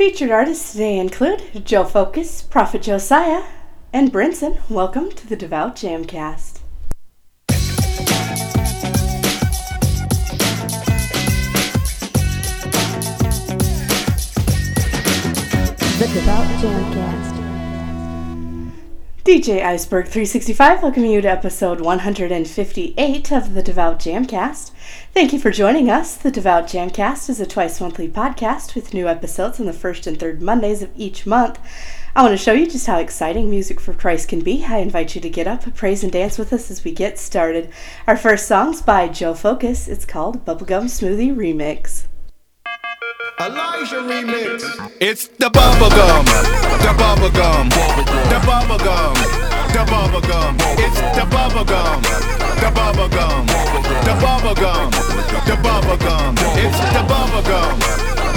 Featured artists today include Joe Focus, Prafit Josiah, and Brinson. Welcome to the Devout Jamcast. The Devout Jamcast. DJ Iceberg 365 welcoming you to episode 158 of the Devout Jamcast. Thank you for joining us. The Devout Jamcast is a twice monthly podcast with new episodes on the first and third Mondays of each month. I want to show you just how exciting music for Christ can be. I invite you to get up, praise, and dance with us as we get started. Our first song's by Joe Focus. It's called Bubblegum Smoothie Remix. Elijah remix. It's the bubblegum, the bubblegum, the bubblegum, the bubblegum. It's the bubblegum, the bubblegum, the bubblegum, the bubblegum. It's the bubblegum,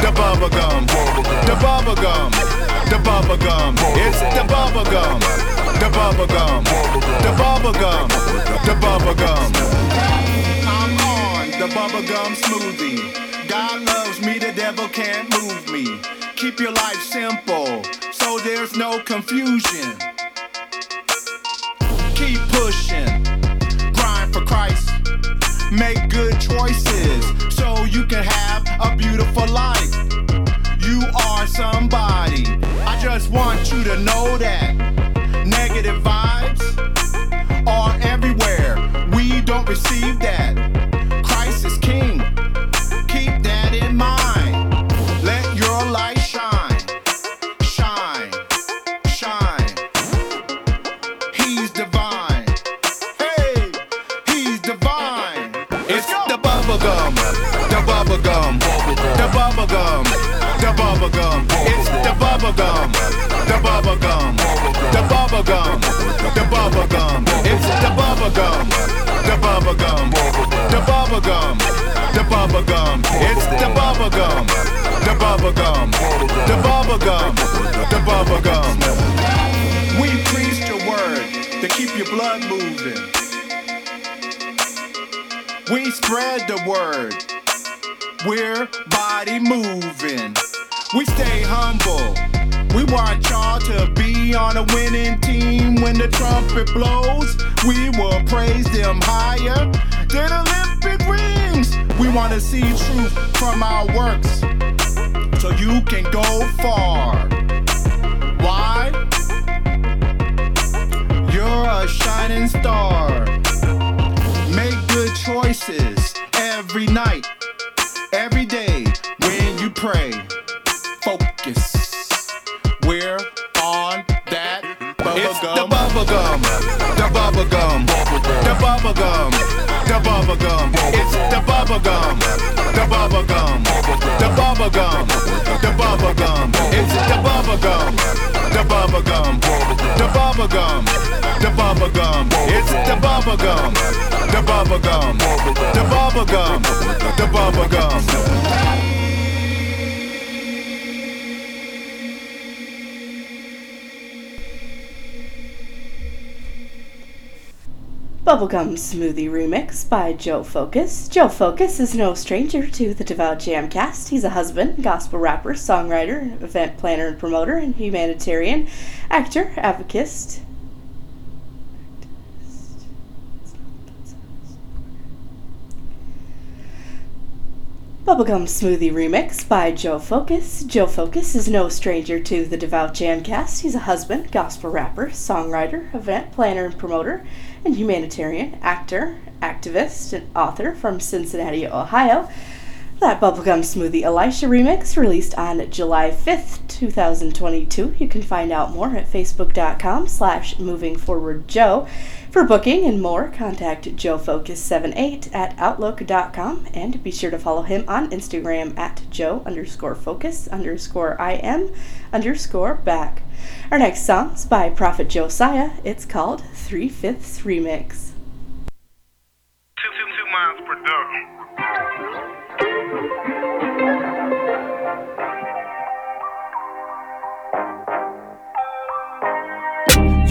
the bubblegum, the bubblegum, the bubblegum. It's the bubblegum, the bubblegum, the bubblegum, the bubblegum. I'm on the bubblegum smoothie. God loves me, the devil can't move me. Keep your life simple, so there's no confusion. Keep pushing, for Christ. Make good choices, so you can have a beautiful life. You are somebody. I just want you to know that negative vibes are everywhere. We don't receive that. The bubblegum, the bubblegum. It's the bubblegum, the bubblegum, the bubblegum the bubblegum. It's the bubblegum. The bubblegum. The bubblegum. The bubblegum. We preach your word to keep your blood moving. We spread the word. We're body moving. We stay humble. We want y'all to be on a winning team when the trumpet blows. We will praise them higher than Olympic rings. We want to see truth from our works so you can go far. Why? You're a shining star. Make good choices every night, every day when you pray. The bubblegum. The bubblegum. The bubblegum. It's the bubblegum. The bubblegum. The bubblegum. The bubblegum. It's the bubblegum. The bubblegum. The bubblegum. The bubblegum. It's the bubblegum. The bubblegum. The bubblegum. The bubblegum. Bubblegum Smoothie Remix by Joe Focus. Joe Focus is no stranger to the Devout Jamcast. He's a husband, gospel rapper, songwriter, event planner and promoter, and humanitarian, actor, advocate. Bubblegum Smoothie Remix by Joe Focus. Joe Focus is no stranger to the Devout Jamcast. He's a husband, gospel rapper, songwriter, event planner and promoter, and humanitarian, actor, activist, and author from Cincinnati, Ohio. That Bubblegum Smoothie Elisha remix released on July 5th, 2022. You can find out more at facebook.com slash movingforwardjoe. For booking and more, contact joefocus78 at outlook.com and be sure to follow him on Instagram at joe underscore focus underscore im underscore back. Our next song's by Prafit Josiah. It's called Three Fifths Remix. Two, two, two miles per production.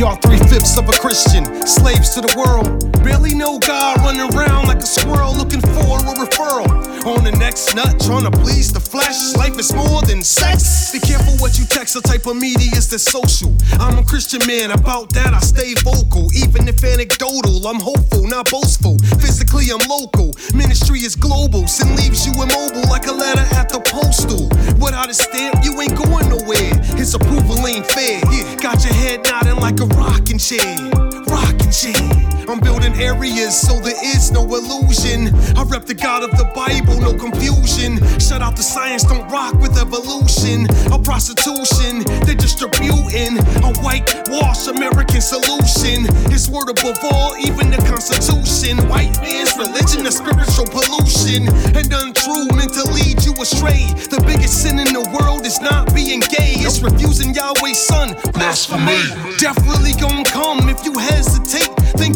Y'all three fifths of a Christian, slaves to the world. Barely know God, running around like a squirrel looking for a referral. On the next nut, trying to please the flesh. Life is more than sex. Be careful what you text, the type of media is the social. I'm a Christian man, about that I stay vocal. Even if anecdotal, I'm hopeful, not boastful. Physically, I'm local. Ministry is global. Sin leaves you immobile like a letter at the postal. Without a stamp, you ain't going nowhere. His approval ain't fair. Got your head nodding like a rocking chair. Rocking chair. I'm building areas so there is no illusion. I rep the God of the Bible, no confusion. Shut out the science, don't rock with evolution. A prostitution, they're distributing a whitewash American solution. His word above all, even the Constitution. White man's religion, a spiritual pollution, and untrue meant to lead you astray. The biggest sin in the world is not being gay, it's refusing Yahweh's son. Blasphemy. Death really gon' come if you hesitate. Thinking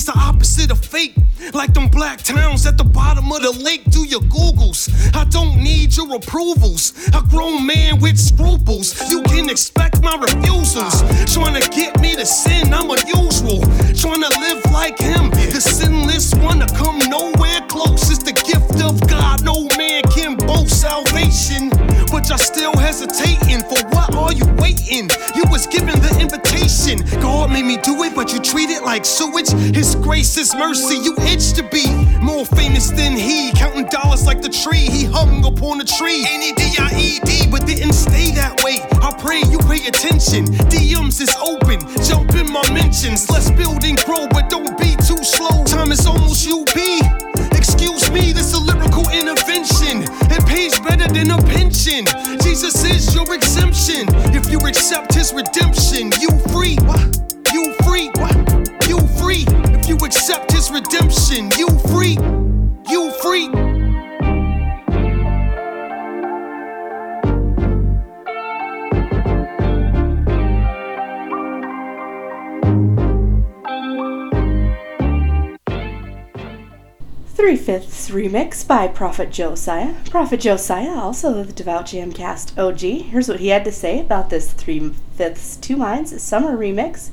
relate. He's the opposite of fake. Like them black towns at the bottom of the lake, do your Googles. I don't need your approvals. A grown man with scruples. You can expect my refusals. Trying to get me to sin, I'm unusual. Trying to live like him. The sinless one to come nowhere close. It's the gift of God. No man can boast salvation. But y'all still hesitating. For what are you waiting? You was given the invitation. God made me do it, but you treat it like sewage. His grace, is mercy, you itch to be more famous than He. Counting dollars like the tree He hung upon the tree. N E D I E D, but didn't stay that way. I pray you pay attention. DMs is open, jump in my mentions. Let's build and grow, but don't be too slow. Time is almost UP. Excuse me, this a lyrical intervention. It pays better than a pension. Jesus is your exemption. If you accept his redemption, you free. You free. You free. If you accept his redemption, you free. You free. Three Fifths remix by Prafit Josiah. Prafit Josiah, also the Devout Jamcast OG. Here's what he had to say about this Three Fifths Two Minds summer remix.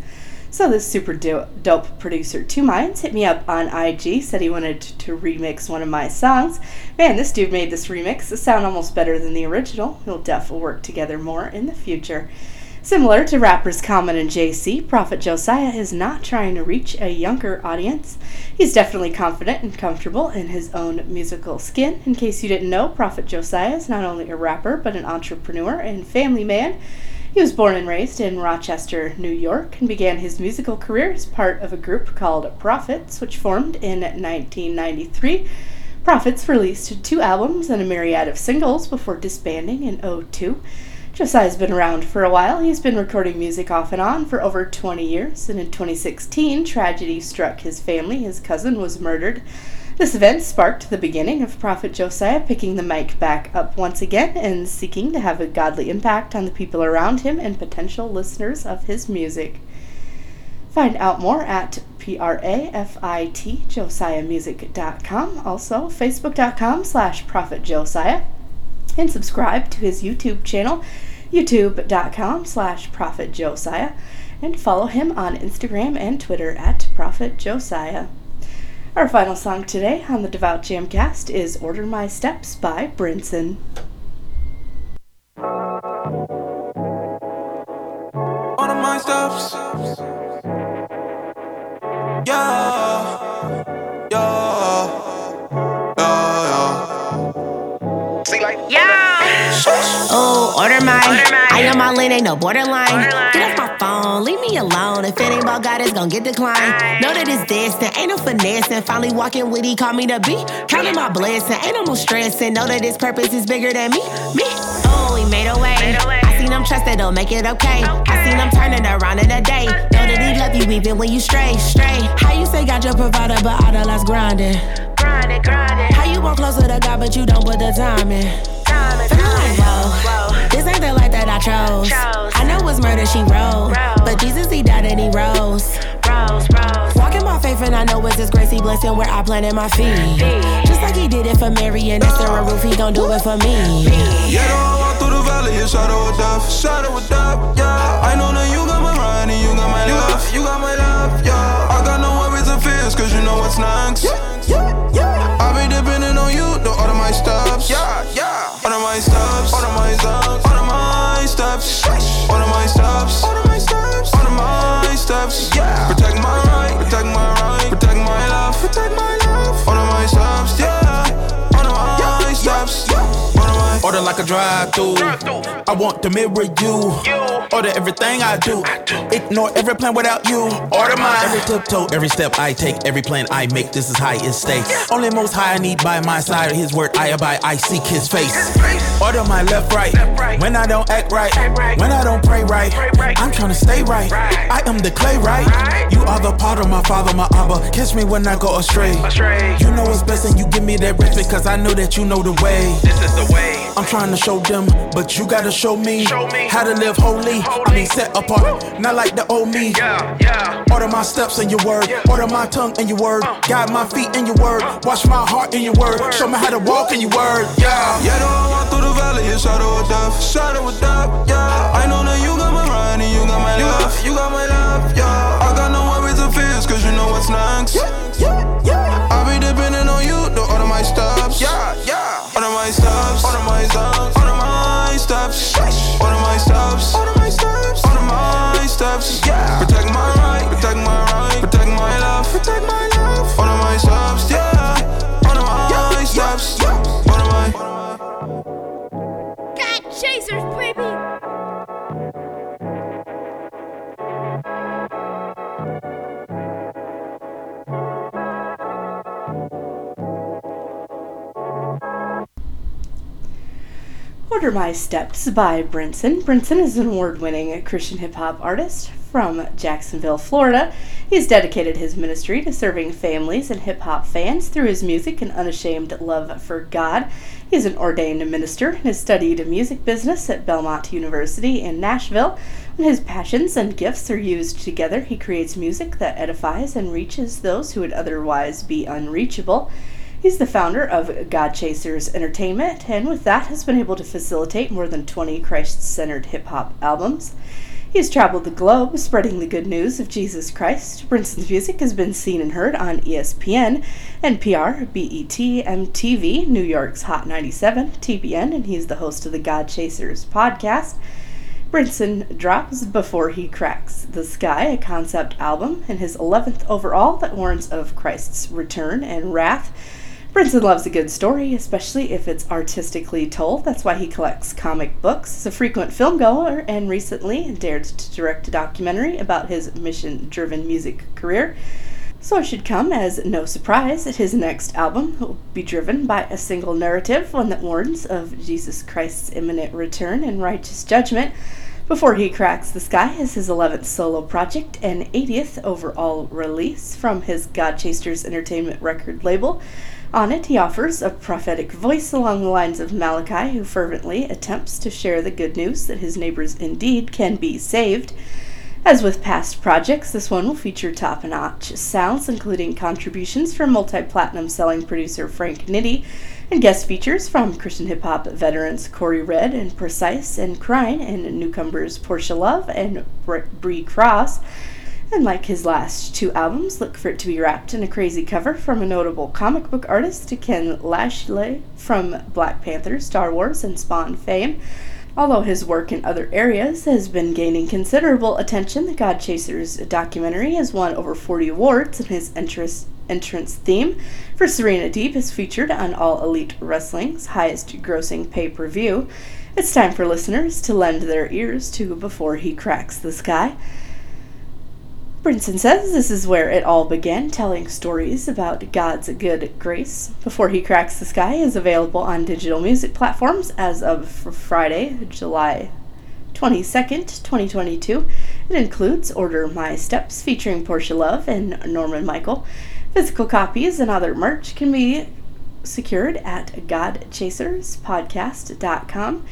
So this super do- dope producer Two Minds hit me up on IG, said he wanted to remix one of my songs. Man, this dude made this remix sound almost better than the original. We'll definitely work together more in the future. Similar to rappers Common and JC, Prafit Josiah is not trying to reach a younger audience. He's definitely confident and comfortable in his own musical skin. In case you didn't know, Prafit Josiah is not only a rapper, but an entrepreneur and family man. He was born and raised in Rochester, New York, and began his musical career as part of a group called Prophets, which formed in 1993. Prophets released two albums and a myriad of singles before disbanding in 02. Josiah's been around for a while. He's been recording music off and on for over 20 years, and in 2016, tragedy struck his family. His cousin was murdered. This event sparked the beginning of Prafit Josiah picking the mic back up once again and seeking to have a godly impact on the people around him and potential listeners of his music. Find out more at P-R-A-F-I-T josiahmusic.com. Also, facebook.com slash prafit josiah. And subscribe to his YouTube channel, youtube.com slash prafit josiah. And follow him on Instagram and Twitter at prafit josiah. Our final song today on the Devout Jamcast is Order My Steps by Brinson. Order my steps. Yeah. Yeah. Yeah. See, like, Oh, order mine. I am my lane, ain't no borderline. Get off my phone, leave me alone. If it ain't about God, it's gon' get declined. Know that it's destined, ain't no finessing. Finally walking with he call me the B. Counting my blessing, ain't no more stressing. Know that his purpose is bigger than me. Me. Oh, he made a way. Made a way. I seen him trust that he'll make it okay. I seen him turning around in a day. Know that he love you even when you stray, stray. How you say God your provider, but all the lies grinding? grind it, grind it. How you want closer to God, but you don't put the time in? Time it, Feeling time like, whoa, Whoa. this ain't the life that I chose. Chose. I know it's murder she wrote, Wrote. but Jesus he died and he rose. Rose, rose. Walking by faith and I know it's His grace He blessing where I planted my feet. Feet. Just like He did it for Mary and Esther and Ruth, He gon' do it for me. Yeah, though I walk through the valley, it's shadow of death, shadow of death, yeah. I know that you got my right and you got my love, you got my love, yeah. I got no worries or fears, cause you know what's next. Yeah, yeah, yeah. I've been depending on you, the order one of my steps. One of my steps. One of my steps. One of my steps. One of my steps. One of my steps. Yeah. Protect my right, protect my right. Like a drive through. I want to mirror you. Order everything I do. Ignore every plan without you. Order mine. Every tiptoe, every step I take, every plan I make. This is high it stakes. Only most high I need by my side. His word I abide. I seek his face. Order my left right. When I don't act right. When I don't pray right. I'm trying to stay right. I am the clay right. You are the part of my father, my abba. Catch me when I go astray. You know it's best and you give me that rest because I know that you know the way. This is the way. I'm trying to show them, but you gotta show me, Show me. how to live holy. I mean, set apart, not like the old me. Yeah, yeah. Order my steps in your word, order my tongue in your word, uh. guide my feet in your word, uh. wash my heart in your word, show me how to walk in your word. Yeah. Yeah, though I walk through the valley, it's shadow of death, shadow of death, yeah. I know that you got my right and you got my love, you got my love, yeah. I got no worries or fears, cause you know what's next. Yeah, yeah, yeah. I be depending on you to order my steps. Yeah, yeah. Order my steps, my steps, order my steps, Order My Steps by Brinson. Brinson is an award winning Christian hip hop artist from Jacksonville, Florida. He's dedicated his ministry to serving families and hip hop fans through his music and unashamed love for God. He's an ordained minister and has studied music business at Belmont University in Nashville. When his passions and gifts are used together, he creates music that edifies and reaches those who would otherwise be unreachable. He's the founder of God Chaserz Entertainment, and with that has been able to facilitate more than 20 Christ centered hip hop albums. He has traveled the globe spreading the good news of Jesus Christ. Brinson's music has been seen and heard on ESPN, NPR, BET, MTV, New York's Hot 97, TBN, and he's the host of the God Chaserz podcast. Brinson drops Before He Cracks the Sky, a concept album, and his 11th overall that warns of Christ's return and wrath. Brinson loves a good story, especially if it's artistically told. That's why he collects comic books. He's a frequent film goer and recently dared to direct a documentary about his mission driven music career. So it should come as no surprise that his next album will be driven by a single narrative, one that warns of Jesus Christ's imminent return and righteous judgment. Before He Cracks the Sky is his 11th solo project and 80th overall release from his God Chaserz Entertainment record label. On it, he offers a prophetic voice along the lines of Malachi, who fervently attempts to share the good news that his neighbors indeed can be saved. As with past projects, this one will feature top notch sounds, including contributions from multi platinum selling producer Frank Nitti, and guest features from Christian hip hop veterans Corey Red and Precise and Crine, and newcomers Portia Love and Br- Bree Cross. And like his last two albums, look for it to be wrapped in a crazy cover from a notable comic book artist, to Ken Lashley from Black Panther, Star Wars, and Spawn fame. Although his work in other areas has been gaining considerable attention, the God Chaserz documentary has won over 40 awards, and his entrance, entrance theme for Serena Deeb is featured on All Elite Wrestling's highest grossing pay per view. It's time for listeners to lend their ears to Before He Cracks the Sky. Brinson says this is where it all began, telling stories about God's good grace. Before He Cracks the Sky is available on digital music platforms as of Friday, July 22nd, 2022. It includes Order My Steps featuring Portia Love and Norman Michael. Physical copies and other merch can be secured at godchaserzpodcast.com.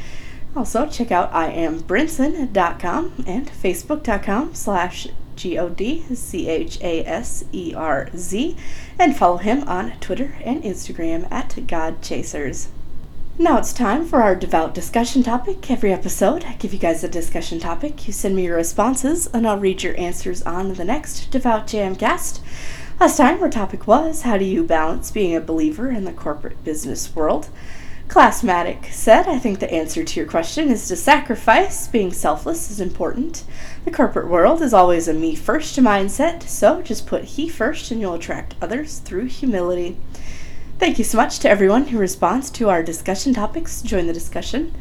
Also, check out iambrinson.com and facebook.com slash G-O-D-C-H-A-S-E-R-Z and follow him on Twitter and Instagram at godchaserz. Now it's time for our devout discussion topic. Every episode, I give you guys a discussion topic. You send me your responses, and I'll read your answers on the next Devout Jamcast. Last time, our topic was How do you balance being a believer in the corporate business world? Classmatic said, I think the answer to your question is to sacrifice. Being selfless is important. The corporate world is always a me first mindset, so just put he first and you'll attract others through humility. Thank you so much to everyone who responds to our discussion topics. Join the discussion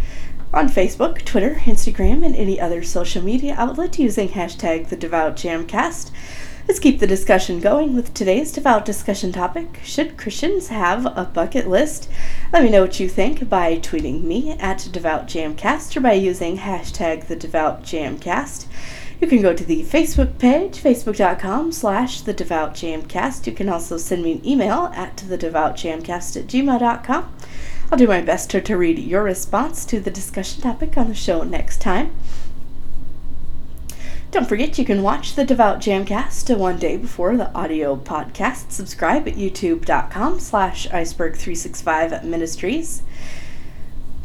on Facebook, Twitter, Instagram, and any other social media outlet using hashtag the. Let's keep the discussion going with today's devout discussion topic. Should Christians have a bucket list? Let me know what you think by tweeting me at DevoutJamcast or by using hashtag the Devout You can go to the Facebook page, facebook.com slash the Devout You can also send me an email at the Devout at gmail.com. I'll do my best to, to read your response to the discussion topic on the show next time. Don't forget you can watch the Devout Jamcast one day before the audio podcast. Subscribe at youtube.com slash iceberg365 ministries.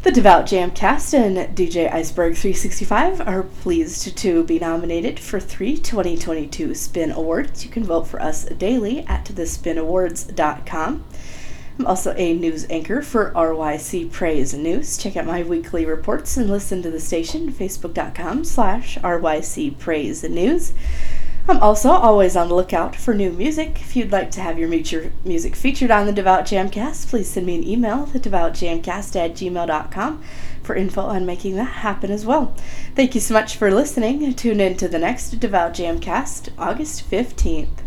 The Devout Jamcast and DJ Iceberg 365 are pleased to be nominated for three 2022 Spin Awards. You can vote for us daily at thespinawards.com. I'm also a news anchor for RYC Praise News. Check out my weekly reports and listen to the station, facebook.com slash RYC Praise News. I'm also always on the lookout for new music. If you'd like to have your music featured on the Devout Jamcast, please send me an email, thedevoutjamcast at gmail.com, for info on making that happen as well. Thank you so much for listening. Tune in to the next Devout Jamcast, August 15th.